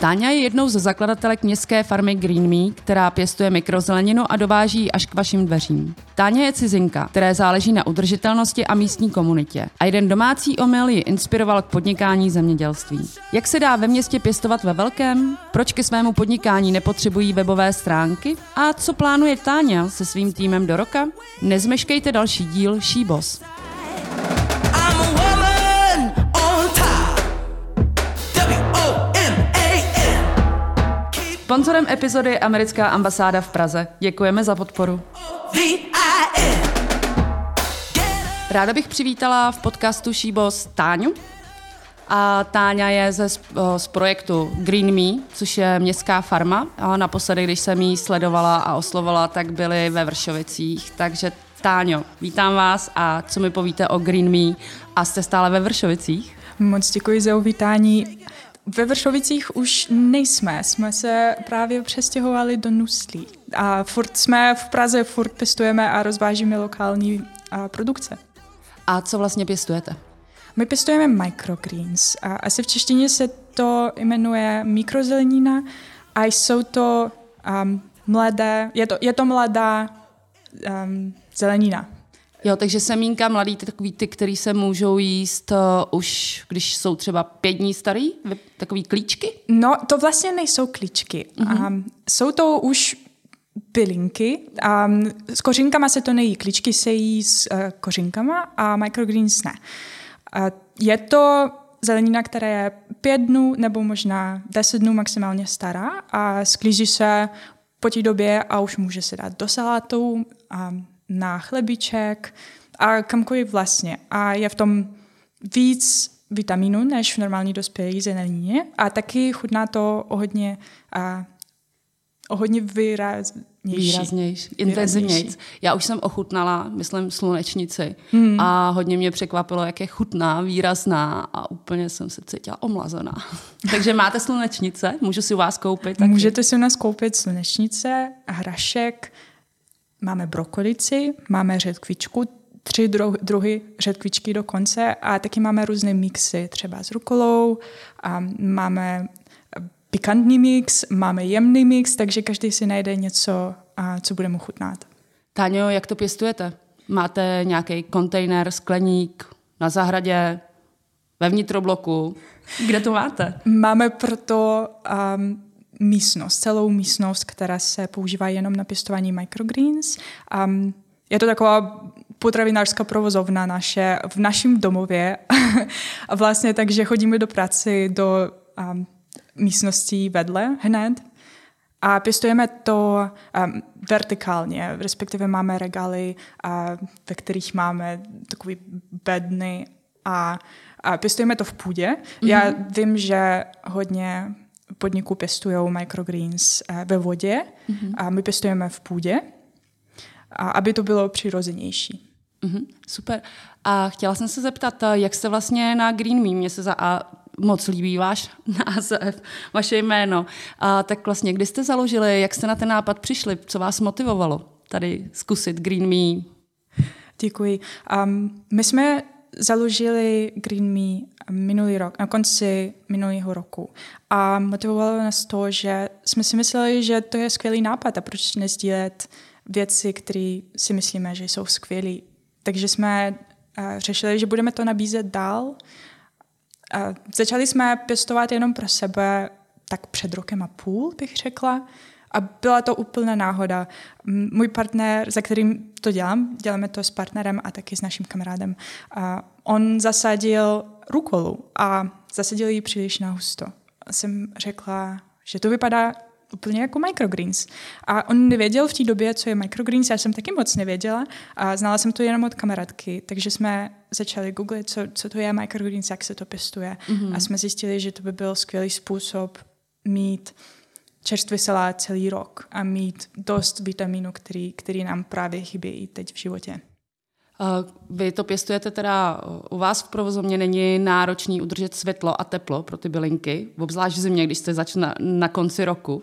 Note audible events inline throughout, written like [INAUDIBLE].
Táňa je jednou ze zakladatelek městské farmy Green Me, která pěstuje mikrozeleninu a dováží až k vašim dveřím. Táňa je cizinka, které záleží na udržitelnosti a místní komunitě. A jeden domácí omyl ji inspiroval k podnikání zemědělství. Jak se dá ve městě pěstovat ve velkém? Proč ke svému podnikání nepotřebují webové stránky? A co plánuje Táňa se svým týmem do roka? Nezmeškejte další díl Šíbos. Sponzorem epizody je americká ambasáda v Praze. Děkujeme za podporu. Ráda bych přivítala v podcastu Šíbos Táňu. A Táňa je ze, z, projektu Green Me, což je městská farma. A naposledy, když jsem ji sledovala a oslovovala, tak byly ve Vršovicích. Takže Táňo, vítám vás a co mi povíte o Green Me a jste stále ve Vršovicích? Moc děkuji za uvítání. Ve Vršovicích už nejsme, jsme se právě přestěhovali do Nuslí. A furt jsme v Praze, furt pěstujeme a rozvážíme lokální a, produkce. A co vlastně pěstujete? My pěstujeme microgreens a asi v češtině se to jmenuje mikrozelenina a jsou to um, mladé, je to, je to mladá um, zelenina. Jo, takže semínka mladý, ty takový ty, který se můžou jíst uh, už, když jsou třeba pět dní starý, takový klíčky? No, to vlastně nejsou klíčky. Mm-hmm. Um, jsou to už bylinky. Um, s kořinkama se to nejí. Klíčky se jí s uh, kořinkama a microgreens ne. Uh, je to zelenina, která je pět dnů nebo možná deset dnů maximálně stará a sklíží se po té době a už může se dát do salátu, um, na chlebiček a kamkoliv vlastně. A je v tom víc vitamínu než v normální dospělé zelenině a taky chutná to o hodně, a, o hodně výraznější. Výraznější, intenzivnější. Já už jsem ochutnala, myslím, slunečnici hmm. a hodně mě překvapilo, jak je chutná, výrazná a úplně jsem se cítila omlazená. [LAUGHS] Takže máte slunečnice, můžu si u vás koupit? Taky. Můžete si u nás koupit slunečnice, hrašek, máme brokolici, máme řetkvičku, tři dru- druhy řetkvičky dokonce a taky máme různé mixy, třeba s rukolou, a máme pikantní mix, máme jemný mix, takže každý si najde něco, a co bude mu chutnat. Táňo, jak to pěstujete? Máte nějaký kontejner, skleník na zahradě, ve vnitrobloku? Kde to máte? Máme proto um, místnost, celou místnost, která se používá jenom na pěstování microgreens. Um, je to taková potravinářská provozovna naše v našem domově. [LAUGHS] a vlastně takže chodíme do práce do um, místností vedle hned a pěstujeme to um, vertikálně, respektive máme regály, uh, ve kterých máme takový bedny a, a pěstujeme to v půdě. Mm-hmm. Já vím, že hodně podniků pěstují microgreens uh, ve vodě mm-hmm. a my pěstujeme v půdě, a aby to bylo přirozenější. Mhm, super. A chtěla jsem se zeptat, jak jste vlastně na Green Me, mně se za a moc líbí váš [LAUGHS] název, vaše jméno. A tak vlastně, kdy jste založili, jak jste na ten nápad přišli, co vás motivovalo tady zkusit Green Me? Děkuji. Um, my jsme založili Green Me minulý rok, na konci minulého roku. A motivovalo nás to, že jsme si mysleli, že to je skvělý nápad a proč nezdílet věci, které si myslíme, že jsou skvělé. Takže jsme uh, řešili, že budeme to nabízet dál. Uh, začali jsme pěstovat jenom pro sebe tak před rokem a půl, bych řekla. A byla to úplná náhoda. Můj partner, za kterým to dělám, děláme to s partnerem a taky s naším kamarádem, a on zasadil rukolu a zasadil ji příliš na husto. A jsem řekla, že to vypadá úplně jako microgreens. A on nevěděl v té době, co je microgreens, já jsem taky moc nevěděla a znala jsem to jenom od kamarádky, takže jsme začali googlit, co, co to je microgreens, jak se to pěstuje mm-hmm. a jsme zjistili, že to by byl skvělý způsob mít čerstvý salát celý rok a mít dost vitamínu, který, který nám právě chybí teď v životě. Uh, Vy to pěstujete teda, u vás v provozovně není náročný udržet světlo a teplo pro ty bylinky, obzvlášť v zimě, když jste začne na konci roku.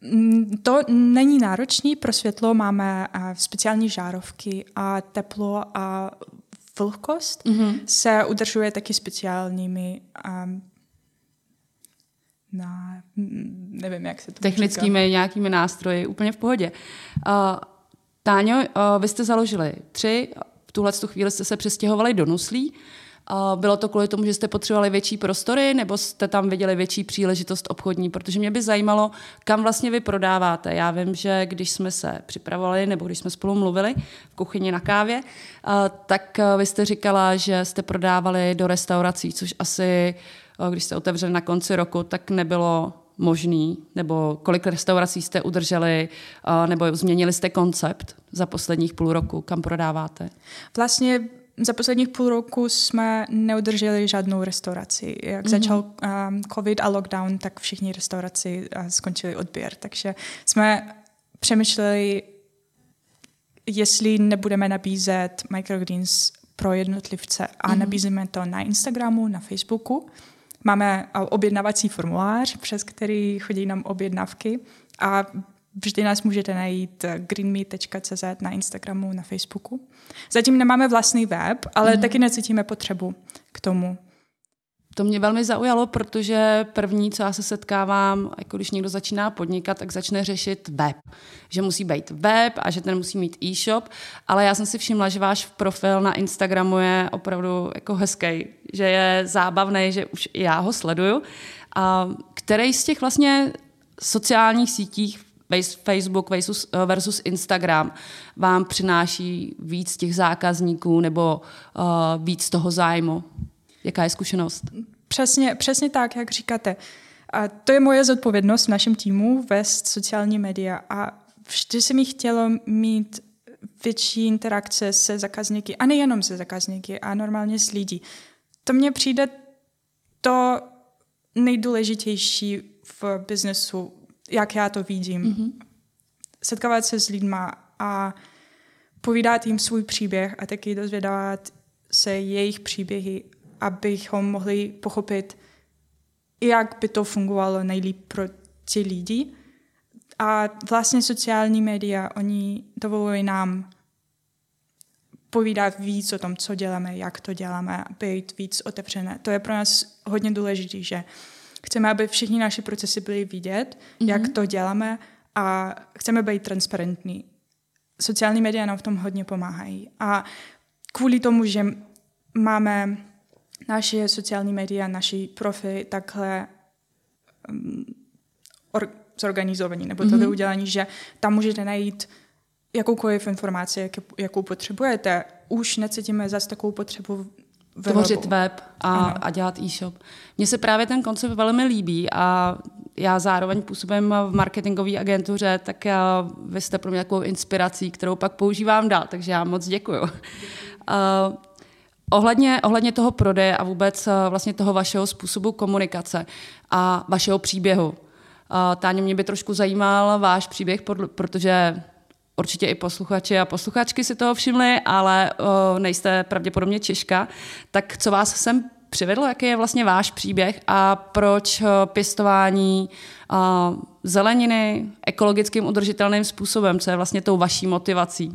Mm, To není náročný, pro světlo máme eh, speciální žárovky a teplo a vlhkost mm-hmm. se udržuje taky speciálními um, na, nevím, jak se to Technickými říká. nějakými nástroji, úplně v pohodě. Uh, Táňo, uh, vy jste založili tři, v tuhle tu chvíli jste se přestěhovali do Nuslí. Uh, bylo to kvůli tomu, že jste potřebovali větší prostory, nebo jste tam viděli větší příležitost obchodní? Protože mě by zajímalo, kam vlastně vy prodáváte. Já vím, že když jsme se připravovali, nebo když jsme spolu mluvili v kuchyni na kávě, uh, tak uh, vy jste říkala, že jste prodávali do restaurací, což asi, uh, když jste otevřeli na konci roku, tak nebylo možný, nebo kolik restaurací jste udrželi, nebo změnili jste koncept za posledních půl roku, kam prodáváte? Vlastně za posledních půl roku jsme neudrželi žádnou restauraci. Jak mm-hmm. začal um, covid a lockdown, tak všichni restauraci uh, skončili odběr. Takže jsme přemýšleli, jestli nebudeme nabízet microgreens pro jednotlivce a mm-hmm. nabízíme to na Instagramu, na Facebooku. Máme uh, objednavací formulář, přes který chodí nám objednávky a vždy nás můžete najít uh, greenmeat.cz na Instagramu, na Facebooku. Zatím nemáme vlastní web, ale mm. taky necítíme potřebu k tomu. To mě velmi zaujalo, protože první, co já se setkávám, jako když někdo začíná podnikat, tak začne řešit web. Že musí být web a že ten musí mít e-shop, ale já jsem si všimla, že váš profil na Instagramu je opravdu jako hezký, že je zábavný, že už já ho sleduju. A který z těch vlastně sociálních sítích Facebook versus, versus Instagram vám přináší víc těch zákazníků nebo uh, víc toho zájmu? Jaká je zkušenost? Přesně, přesně tak, jak říkáte. A to je moje zodpovědnost v našem týmu vést sociální média a vždy se mi chtělo mít větší interakce se zákazníky a nejenom se zákazníky a normálně s lidí. To mně přijde to nejdůležitější v biznesu, jak já to vidím. Mm-hmm. Setkávat se s lidma a povídat jim svůj příběh a taky dozvědávat se jejich příběhy abychom mohli pochopit, jak by to fungovalo nejlíp pro ty lidi. A vlastně sociální média, oni dovolují nám povídat víc o tom, co děláme, jak to děláme, být víc otevřené. To je pro nás hodně důležité, že chceme, aby všichni naše procesy byly vidět, mm-hmm. jak to děláme a chceme být transparentní. Sociální média nám v tom hodně pomáhají. A kvůli tomu, že máme naše sociální média, naši profily takhle um, or, zorganizovaní, nebo to mm-hmm. udělaní, že tam můžete najít jakoukoliv informaci, jak, jakou potřebujete. Už necítíme zase takovou potřebu Tvořit web a, a dělat e-shop. Mně se právě ten koncept velmi líbí a já zároveň působím v marketingové agentuře, tak já, vy jste pro mě takovou inspirací, kterou pak používám dál, takže já moc děkuju. Uh, Ohledně, ohledně toho prodeje a vůbec eh, vlastně toho vašeho způsobu komunikace a vašeho příběhu. Eh, Táně, mě by trošku zajímal váš příběh, protože určitě i posluchači a posluchačky si toho všimli, ale eh, nejste pravděpodobně Češka. Tak co vás sem přivedlo, jaký je vlastně váš příběh a proč pěstování zeleniny ekologickým udržitelným způsobem, co je vlastně tou vaší motivací?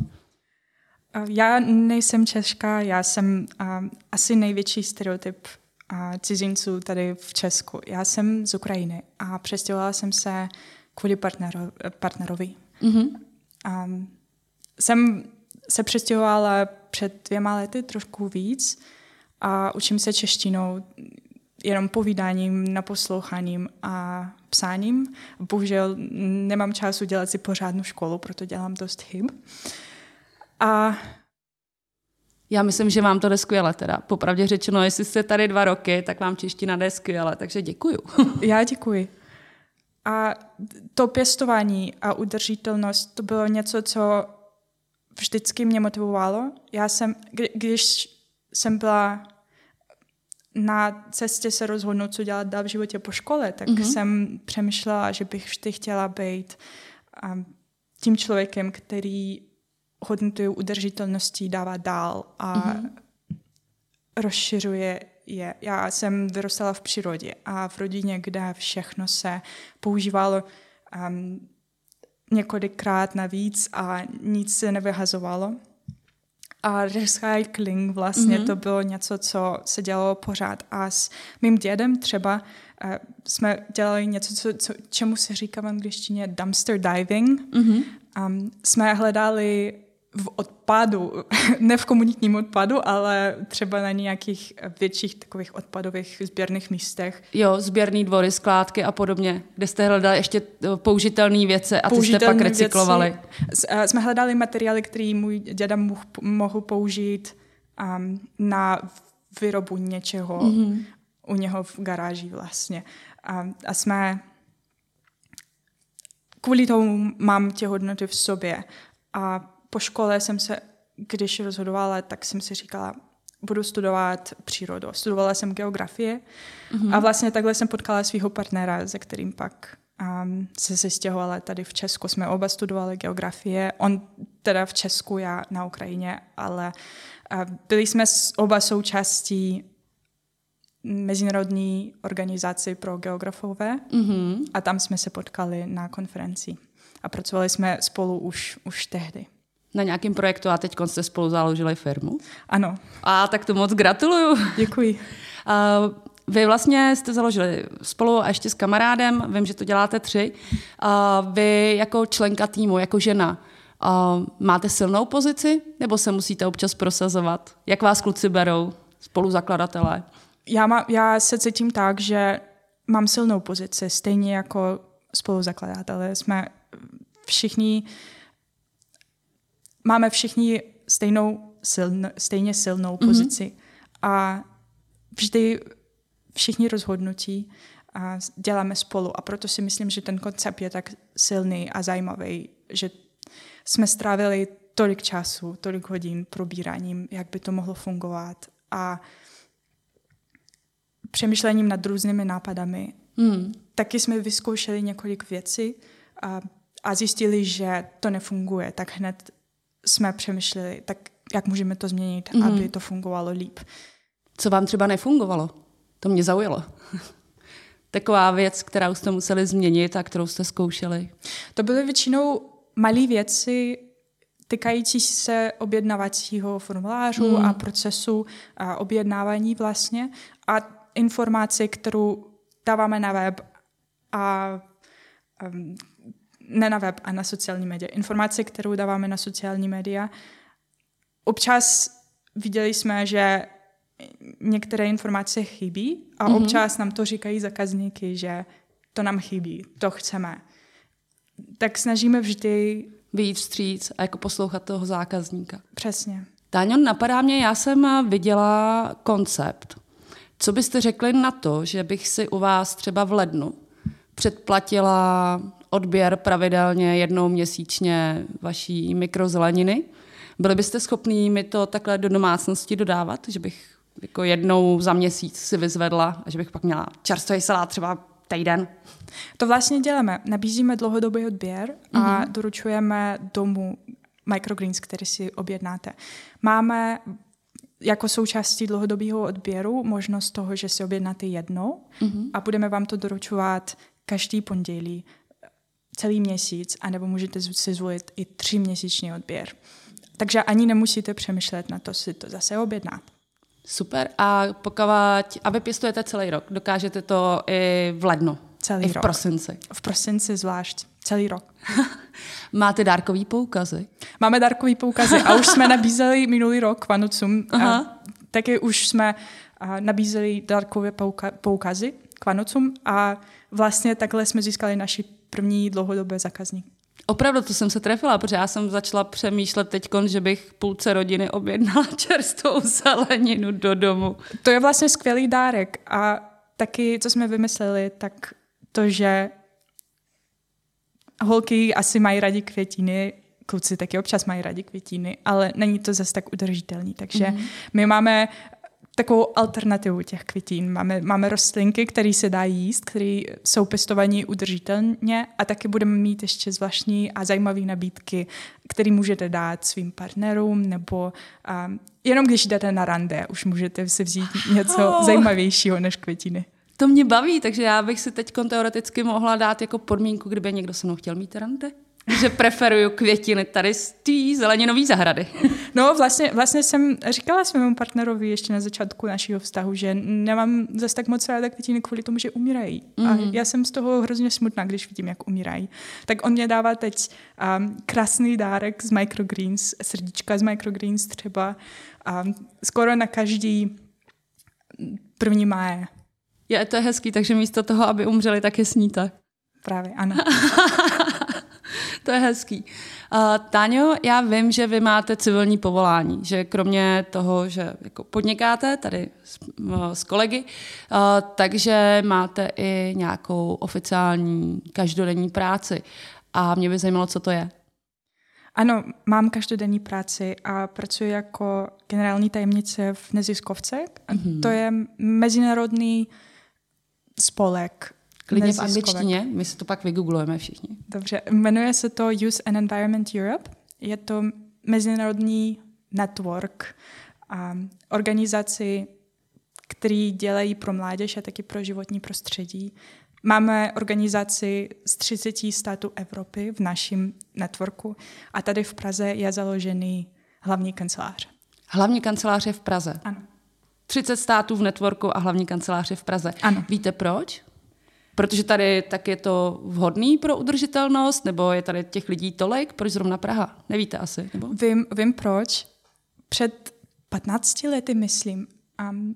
Já nejsem Češka, já jsem uh, asi největší stereotyp uh, cizinců tady v Česku. Já jsem z Ukrajiny a přestěhovala jsem se kvůli partnero, partnerovi. Mm-hmm. Um, jsem se přestěhovala před dvěma lety trošku víc a učím se češtinou jenom povídáním, naposloucháním a psáním. Bohužel nemám čas udělat si pořádnou školu, proto dělám dost chyb. Uh, a já myslím, že vám to jde skvěle teda. Popravdě řečeno, jestli jste tady dva roky, tak vám čeština jde skvěle, takže děkuju. [LAUGHS] Já děkuji. A to pěstování a udržitelnost, to bylo něco, co vždycky mě motivovalo. Já jsem, když jsem byla na cestě se rozhodnout, co dělat dál v životě po škole, tak mm-hmm. jsem přemýšlela, že bych vždy chtěla být tím člověkem, který hodnotu udržitelnosti dává dál a mm-hmm. rozšiřuje je. Já jsem vyrostala v přírodě a v rodině, kde všechno se používalo um, několikrát navíc a nic se nevyhazovalo. A recycling vlastně mm-hmm. to bylo něco, co se dělalo pořád. A s mým dědem třeba uh, jsme dělali něco, co, co, čemu se říká v angličtině dumpster diving. Mm-hmm. Um, jsme hledali v odpadu, [LAUGHS] ne v komunitním odpadu, ale třeba na nějakých větších takových odpadových sběrných místech. Jo, sběrný dvory, skládky a podobně, kde jste hledali ještě použitelné věci a ty jste pak recyklovali. Věci. Jsme hledali materiály, které můj děda mohl, mohl použít um, na výrobu něčeho mm-hmm. u něho v garáži vlastně. A, a jsme kvůli tomu mám tě hodnoty v sobě. A po škole jsem se, když rozhodovala, tak jsem si říkala, budu studovat přírodu. Studovala jsem geografie mm-hmm. a vlastně takhle jsem potkala svého partnera, se kterým pak um, se sestěhovala tady v Česku. Jsme oba studovali geografie, on teda v Česku, já na Ukrajině, ale uh, byli jsme oba součástí mezinárodní organizaci pro geografové mm-hmm. a tam jsme se potkali na konferenci a pracovali jsme spolu už, už tehdy na nějakém projektu a teď jste spolu založili firmu. Ano. A tak to moc gratuluju. Děkuji. [LAUGHS] A vy vlastně jste založili spolu a ještě s kamarádem, vím, že to děláte tři. A vy jako členka týmu, jako žena, a máte silnou pozici nebo se musíte občas prosazovat? Jak vás kluci berou, spoluzakladatelé? Já, má, já se cítím tak, že mám silnou pozici, stejně jako spoluzakladatelé. Jsme všichni uh, máme všichni stejnou siln, stejně silnou mhm. pozici mm-hmm. a vždy všichni rozhodnutí a děláme spolu a proto si myslím, že ten koncept je tak silný a zajímavý, že jsme strávili tolik času, tolik hodin probíráním, jak by to mohlo fungovat a přemýšlením nad různými nápadami. Mm. Taky jsme vyzkoušeli několik věcí a, a zjistili, že to nefunguje, tak hned jsme přemýšleli, tak jak můžeme to změnit, mm-hmm. aby to fungovalo líp. Co vám třeba nefungovalo? To mě zaujalo. [LAUGHS] Taková věc, kterou jste museli změnit a kterou jste zkoušeli. To byly většinou malé věci, týkající se objednavacího formulářu mm. a procesu a objednávání vlastně a informace, kterou dáváme na web a um, ne na web a na sociální média. Informace, kterou dáváme na sociální média. Občas viděli jsme, že některé informace chybí a mm-hmm. občas nám to říkají zakazníky, že to nám chybí, to chceme. Tak snažíme vždy vyjít vstříc a jako poslouchat toho zákazníka. Přesně. Táňo, napadá mě, já jsem viděla koncept. Co byste řekli na to, že bych si u vás třeba v lednu předplatila odběr pravidelně jednou měsíčně vaší mikrozeleniny. Byli byste schopní mi to takhle do domácnosti dodávat, že bych jako jednou za měsíc si vyzvedla a že bych pak měla čerstvý salát třeba týden? To vlastně děláme. Nabízíme dlouhodobý odběr a mm-hmm. doručujeme domů microgreens, který si objednáte. Máme jako součástí dlouhodobého odběru možnost toho, že si objednáte jednou mm-hmm. a budeme vám to doručovat každý pondělí celý měsíc, anebo můžete si zvolit i tři měsíční odběr. Takže ani nemusíte přemýšlet na to si to zase objednat. Super. A pokud, a vy pěstujete celý rok, dokážete to i v lednu? Celý I v rok. prosinci? V prosinci zvlášť. Celý rok. [LAUGHS] Máte dárkový poukazy? Máme dárkový poukazy a už jsme nabízeli minulý rok Vanocům. Aha. Taky už jsme nabízeli dárkové poukazy k Vanocům a vlastně takhle jsme získali naši první dlouhodobé zákazník. Opravdu, to jsem se trefila, protože já jsem začala přemýšlet teď, že bych půlce rodiny objednala [LAUGHS] čerstvou zeleninu do domu. To je vlastně skvělý dárek a taky, co jsme vymysleli, tak to, že holky asi mají rádi květiny, kluci taky občas mají rádi květiny, ale není to zase tak udržitelný. Takže mm-hmm. my máme takovou alternativu těch květin. Máme, máme rostlinky, které se dá jíst, které jsou pěstovaní udržitelně a taky budeme mít ještě zvláštní a zajímavé nabídky, které můžete dát svým partnerům nebo um, jenom když jdete na rande, už můžete si vzít něco oh. zajímavějšího než květiny. To mě baví, takže já bych si teď teoreticky mohla dát jako podmínku, kdyby někdo se mnou chtěl mít rande. [LAUGHS] že preferuju květiny tady z té zeleninové zahrady. [LAUGHS] No vlastně, vlastně jsem říkala svému partnerovi ještě na začátku našeho vztahu, že nemám zase tak moc ráda květiny kvůli tomu, že umírají. Mm-hmm. A já jsem z toho hrozně smutná, když vidím, jak umírají. Tak on mě dává teď um, krásný dárek z microgreens, srdíčka z microgreens třeba um, skoro na každý první máje. Je to je hezký, takže místo toho, aby umřeli, tak je sníte. Právě, ano. [LAUGHS] To je hezký. Uh, Táňo, já vím, že vy máte civilní povolání, že kromě toho, že jako podnikáte tady s, uh, s kolegy, uh, takže máte i nějakou oficiální každodenní práci. A mě by zajímalo, co to je. Ano, mám každodenní práci a pracuji jako generální tajemnice v neziskovce. Mm-hmm. To je mezinárodní spolek. Klidně v angličtině, my si to pak vygooglujeme všichni. Dobře, jmenuje se to Youth and Environment Europe. Je to mezinárodní network a organizaci, který dělají pro mládež a taky pro životní prostředí. Máme organizaci z 30 států Evropy v našem networku a tady v Praze je založený hlavní kancelář. Hlavní kancelář je v Praze. Ano. 30 států v networku a hlavní kancelář je v Praze. Ano. Víte proč? Protože tady tak je to vhodný pro udržitelnost, nebo je tady těch lidí tolik? Proč zrovna Praha? Nevíte asi, nebo? Vím, vím proč. Před 15 lety, myslím, um,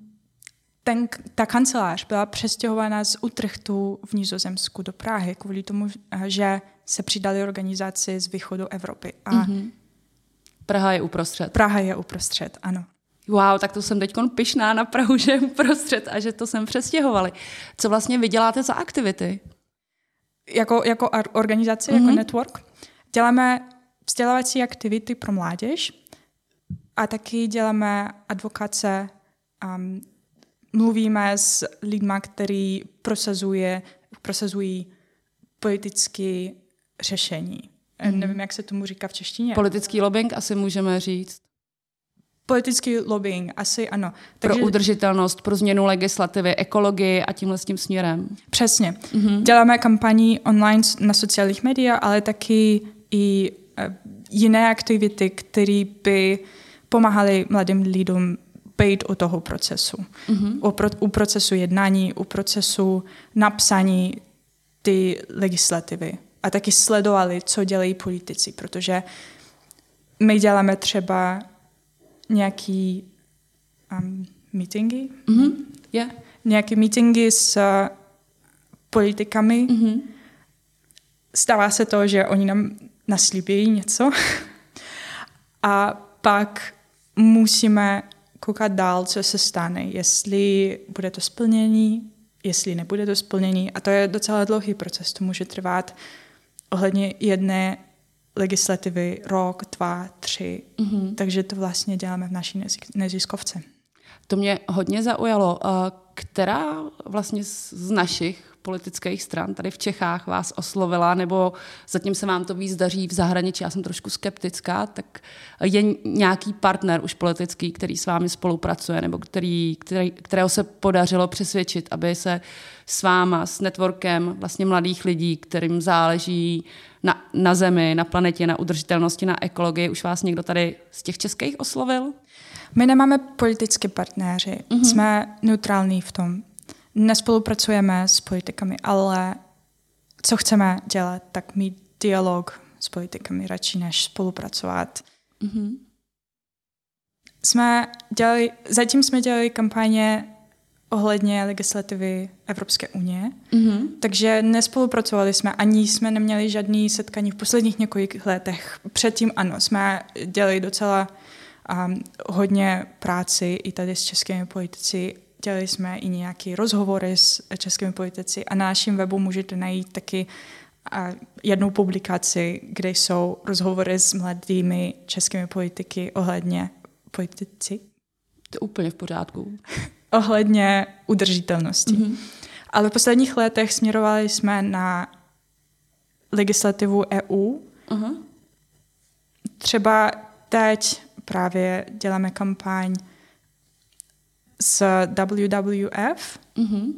ten, ta kancelář byla přestěhována z Utrechtu v Nizozemsku do Prahy kvůli tomu, eh, že se přidali organizaci z východu Evropy. A mm-hmm. Praha je uprostřed. Praha je uprostřed, ano. Wow, tak to jsem teď pyšná na Prahu, [LAUGHS] že je uprostřed a že to sem přestěhovali. Co vlastně vy děláte za aktivity? Jako, jako organizace, mm-hmm. jako network, děláme vzdělávací aktivity pro mládež a taky děláme advokace, um, mluvíme s lidmi, kteří prosazuje, prosazují politické řešení. Mm-hmm. Nevím, jak se tomu říká v češtině. Politický lobbying asi můžeme říct. Politický lobbying, asi ano. Pro udržitelnost, pro změnu legislativy, ekologii a tímhle s tím směrem. Přesně. Mm-hmm. Děláme kampaní online na sociálních médiích, ale taky i uh, jiné aktivity, které by pomáhaly mladým lidem být u toho procesu. Mm-hmm. U, pro, u procesu jednání, u procesu napsání ty legislativy. A taky sledovali, co dělají politici, protože my děláme třeba nějaký um, meetingy, Mm-hmm. Yeah. nějaké meetingy s uh, politikami. Mm-hmm. Stává se to, že oni nám naslíbí něco [LAUGHS] a pak musíme koukat dál, co se stane, jestli bude to splnění, jestli nebude to splnění. A to je docela dlouhý proces, to může trvat ohledně jedné legislativy rok, dva, tři. Mm-hmm. Takže to vlastně děláme v naší neziskovce. To mě hodně zaujalo. Která vlastně z našich politických stran tady v Čechách vás oslovila, nebo zatím se vám to víc daří v zahraničí, já jsem trošku skeptická, tak je nějaký partner už politický, který s vámi spolupracuje, nebo který, který, kterého se podařilo přesvědčit, aby se s váma, s networkem vlastně mladých lidí, kterým záleží na, na zemi, na planetě, na udržitelnosti, na ekologii, už vás někdo tady z těch českých oslovil? My nemáme politické partnéři, mm-hmm. jsme neutrální v tom. Nespolupracujeme s politikami, ale co chceme dělat, tak mít dialog s politikami radši, než spolupracovat. Mm-hmm. Jsme dělali, zatím jsme dělali kampaně ohledně legislativy Evropské unie, Mm-hmm. takže nespolupracovali jsme, ani jsme neměli žádný setkání v posledních několik letech. Předtím ano, jsme dělali docela um, hodně práci i tady s českými politici. Dělali jsme i nějaké rozhovory s českými politici a na našem webu můžete najít taky jednu publikaci, kde jsou rozhovory s mladými českými politiky ohledně politici, To je úplně v pořádku. [LAUGHS] ohledně udržitelnosti. Mm-hmm. Ale v posledních letech směrovali jsme na legislativu EU. Aha. Třeba teď právě děláme kampaň s WWF Mm-hmm.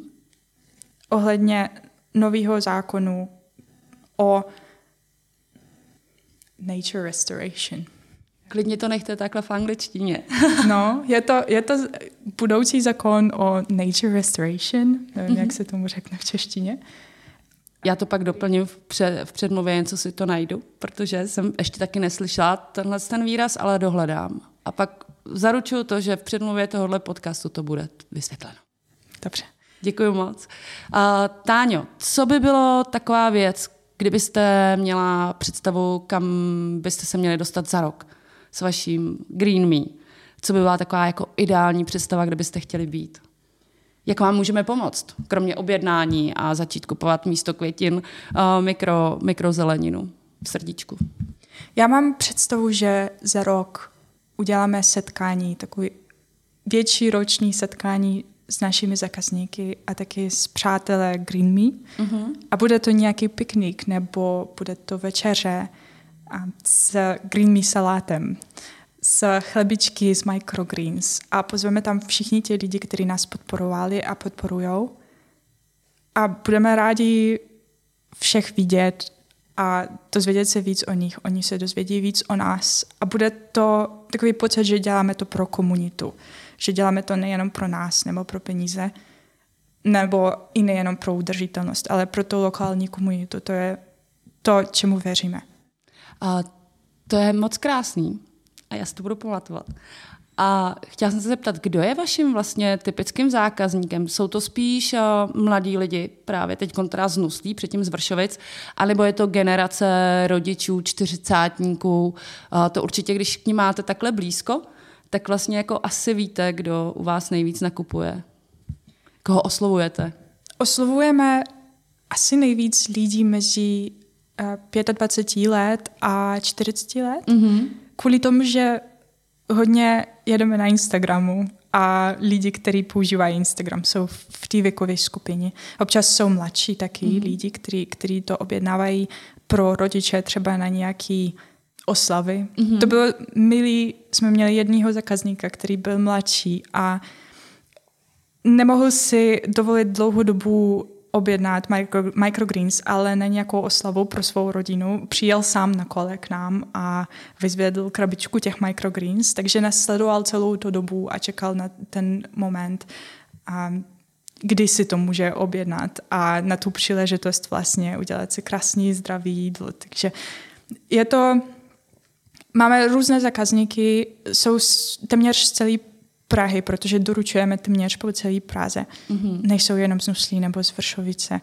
ohledně nového zákonu o nature restoration. Klidně to nechte takhle v angličtině. [LAUGHS] No, [LAUGHS] je to, je to budoucí zákon o nature restoration, nevím, mm-hmm. jak se tomu řekne v češtině. Já to pak doplním v, před, v předmluvě, něco si to najdu, protože jsem ještě taky neslyšela tenhle ten výraz, ale dohledám. A pak zaručuju to, že v předmluvě tohohle podcastu to bude vysvětleno. Dobře. Děkuji moc. Uh, Táňo, co by bylo taková věc, kdybyste měla představu, kam byste se měli dostat za rok s vaším Green Me? Co by byla taková jako ideální představa, kde byste chtěli být? Jak vám můžeme pomoct, kromě objednání a začít kupovat místo květin uh, mikro, mikrozeleninu v srdíčku? Já mám představu, že za rok uděláme setkání, takový větší roční setkání s našimi zákazníky a taky s přátelé Green Me. Mm-hmm. A bude to nějaký piknik nebo bude to večeře a s Green Me salátem, s chlebičky z microgreens a pozveme tam všichni ti lidi, kteří nás podporovali a podporují. A budeme rádi všech vidět a dozvědět se víc o nich. Oni se dozvědí víc o nás. A bude to takový pocit, že děláme to pro komunitu. Že děláme to nejenom pro nás nebo pro peníze, nebo i nejenom pro udržitelnost, ale pro tu lokální komunitu. To je to, čemu věříme. A to je moc krásný a já si to budu pamatovat. A chtěla jsem se zeptat, kdo je vaším vlastně typickým zákazníkem? Jsou to spíš uh, mladí lidi, právě teď teda z Nuslí, předtím z Vršovic, anebo je to generace rodičů, čtyřicátníků? Uh, to určitě, když k ní máte takhle blízko, tak vlastně jako asi víte, kdo u vás nejvíc nakupuje. Koho oslovujete? Oslovujeme asi nejvíc lidí mezi uh, 25 let a 40 let. Mm-hmm. Kvůli tomu, že hodně jedeme na Instagramu a lidi, kteří používají Instagram, jsou v té věkové skupině. Občas jsou mladší taky mm. lidi, kteří, kteří to objednávají pro rodiče třeba na nějaký oslavy. Mm-hmm. To bylo milý, jsme měli jedního zákazníka, který byl mladší a nemohl si dovolit dlouhou dobu objednat micro, microgreens, ale na nějakou oslavu pro svou rodinu. Přijel sám na kole k nám a vyzvedl krabičku těch microgreens, takže nasledoval celou tu dobu a čekal na ten moment, a kdy si to může objednat a na tu příležitost vlastně udělat si krásný, zdravý jídlo. Takže je to... Máme různé zákazníky, jsou téměř celý Prahy, protože doručujeme téměř po celé Praze. Mm-hmm. Nejsou jenom z Nuslí nebo z Vršovice.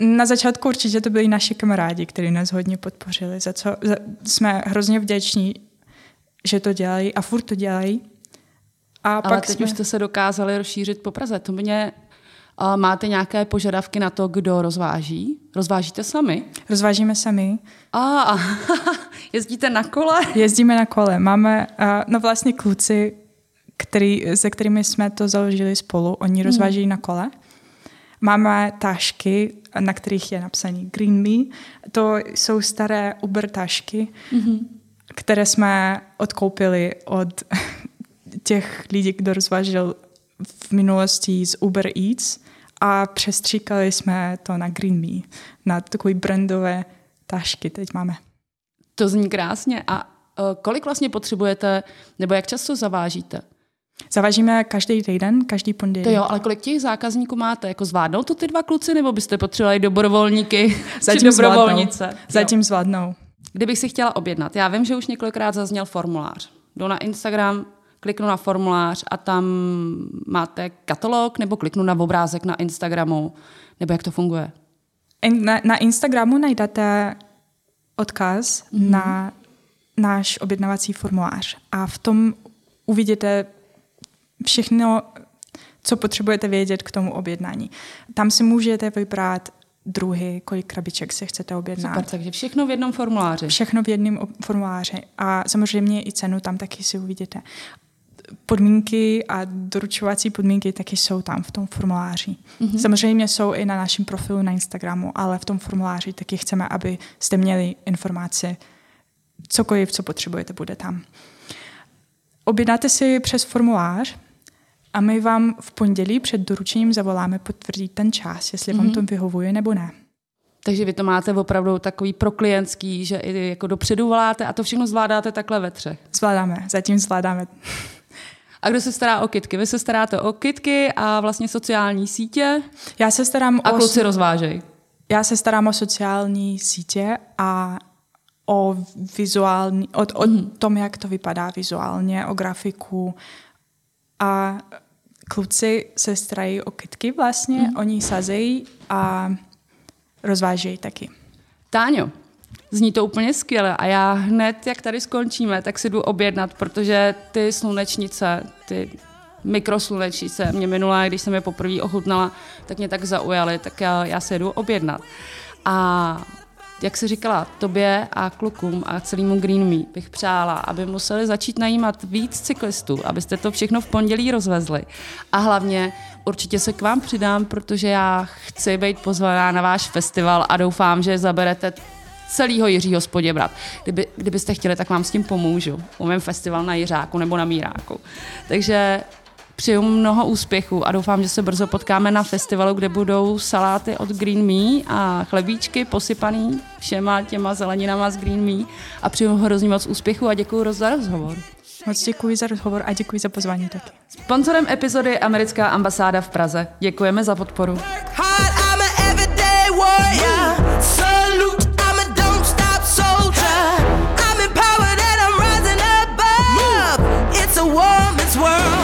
Na začátku určitě to byli naši kamarádi, kteří nás hodně podpořili, za co za, jsme hrozně vděční, že to dělají a furt to dělají. A Ale pak teď jsme... už jste se dokázali rozšířit po Praze. To mě a máte nějaké požadavky na to, kdo rozváží? Rozvážíte sami? Rozvážíme sami. A, [LAUGHS] jezdíte na kole? Jezdíme na kole. Máme, no vlastně kluci který, se kterými jsme to založili spolu. Oni mm. rozvážejí na kole. Máme tašky, na kterých je napsaný Green Me. To jsou staré Uber tašky, mm-hmm. které jsme odkoupili od [LAUGHS] těch lidí, kdo rozvážel v minulosti z Uber Eats a přestříkali jsme to na Green Me, na takové brandové tašky teď máme. To zní krásně. A uh, kolik vlastně potřebujete, nebo jak často zavážíte? Zavažíme každý týden, každý pondělí. To jo, ale kolik těch zákazníků máte? Jako zvládnou to ty dva kluci, nebo byste potřebovali dobrovolníky [LAUGHS] Zatím či dobrovolnice? Zvládnou. Zatím zvládnou. Kdybych si chtěla objednat, já vím, že už několikrát zazněl formulář. Jdu na Instagram, kliknu na formulář a tam máte katalog, nebo kliknu na obrázek na Instagramu, nebo jak to funguje? Na, na Instagramu najdete odkaz mm-hmm. na náš objednavací formulář a v tom uvidíte všechno, co potřebujete vědět k tomu objednání. Tam si můžete vybrat druhy, kolik krabiček se chcete objednat. Super, takže všechno v jednom formuláři. Všechno v jednom formuláři. A samozřejmě i cenu tam taky si uvidíte. Podmínky a doručovací podmínky taky jsou tam v tom formuláři. Mm-hmm. Samozřejmě jsou i na našem profilu na Instagramu, ale v tom formuláři taky chceme, aby jste měli informace, cokoliv, co potřebujete, bude tam. Objednáte si přes formulář, a my vám v pondělí před doručením zavoláme potvrdit ten čas, jestli mm-hmm. vám mhm. to vyhovuje nebo ne. Takže vy to máte opravdu takový proklientský, že i jako dopředu voláte a to všechno zvládáte takhle ve třech. Zvládáme, zatím zvládáme. A kdo se stará o kitky? Vy se staráte o kitky a vlastně sociální sítě Já se starám a o... kluci rozvážejí. Já se starám o sociální sítě a o vizuální, o, o mm. tom, jak to vypadá vizuálně, o grafiku. A kluci se starají o kytky vlastně, mm. oni sazejí a rozvážejí taky. Táňo, zní to úplně skvěle a já hned, jak tady skončíme, tak si jdu objednat, protože ty slunečnice, ty mikroslunečnice mě minulé, když jsem je poprvé ochutnala, tak mě tak zaujaly, tak já, já se jdu objednat. A jak se říkala, tobě a klukům a celému Green Me bych přála, aby museli začít najímat víc cyklistů, abyste to všechno v pondělí rozvezli. A hlavně určitě se k vám přidám, protože já chci být pozvaná na váš festival a doufám, že zaberete celého Jiřího Spoděbrat. Kdyby, kdybyste chtěli, tak vám s tím pomůžu. U mém festival na Jiřáku nebo na Míráku. Takže Přeju mnoho úspěchů a doufám, že se brzo potkáme na festivalu, kde budou saláty od Green Me a chlebíčky posypaný všema těma zeleninama z Green Me. A přeju hrozně moc úspěchů a děkuji za rozhovor. Moc děkuji za rozhovor a děkuji za pozvání taky. Sponzorem epizody je americká ambasáda v Praze. Děkujeme za podporu. warm.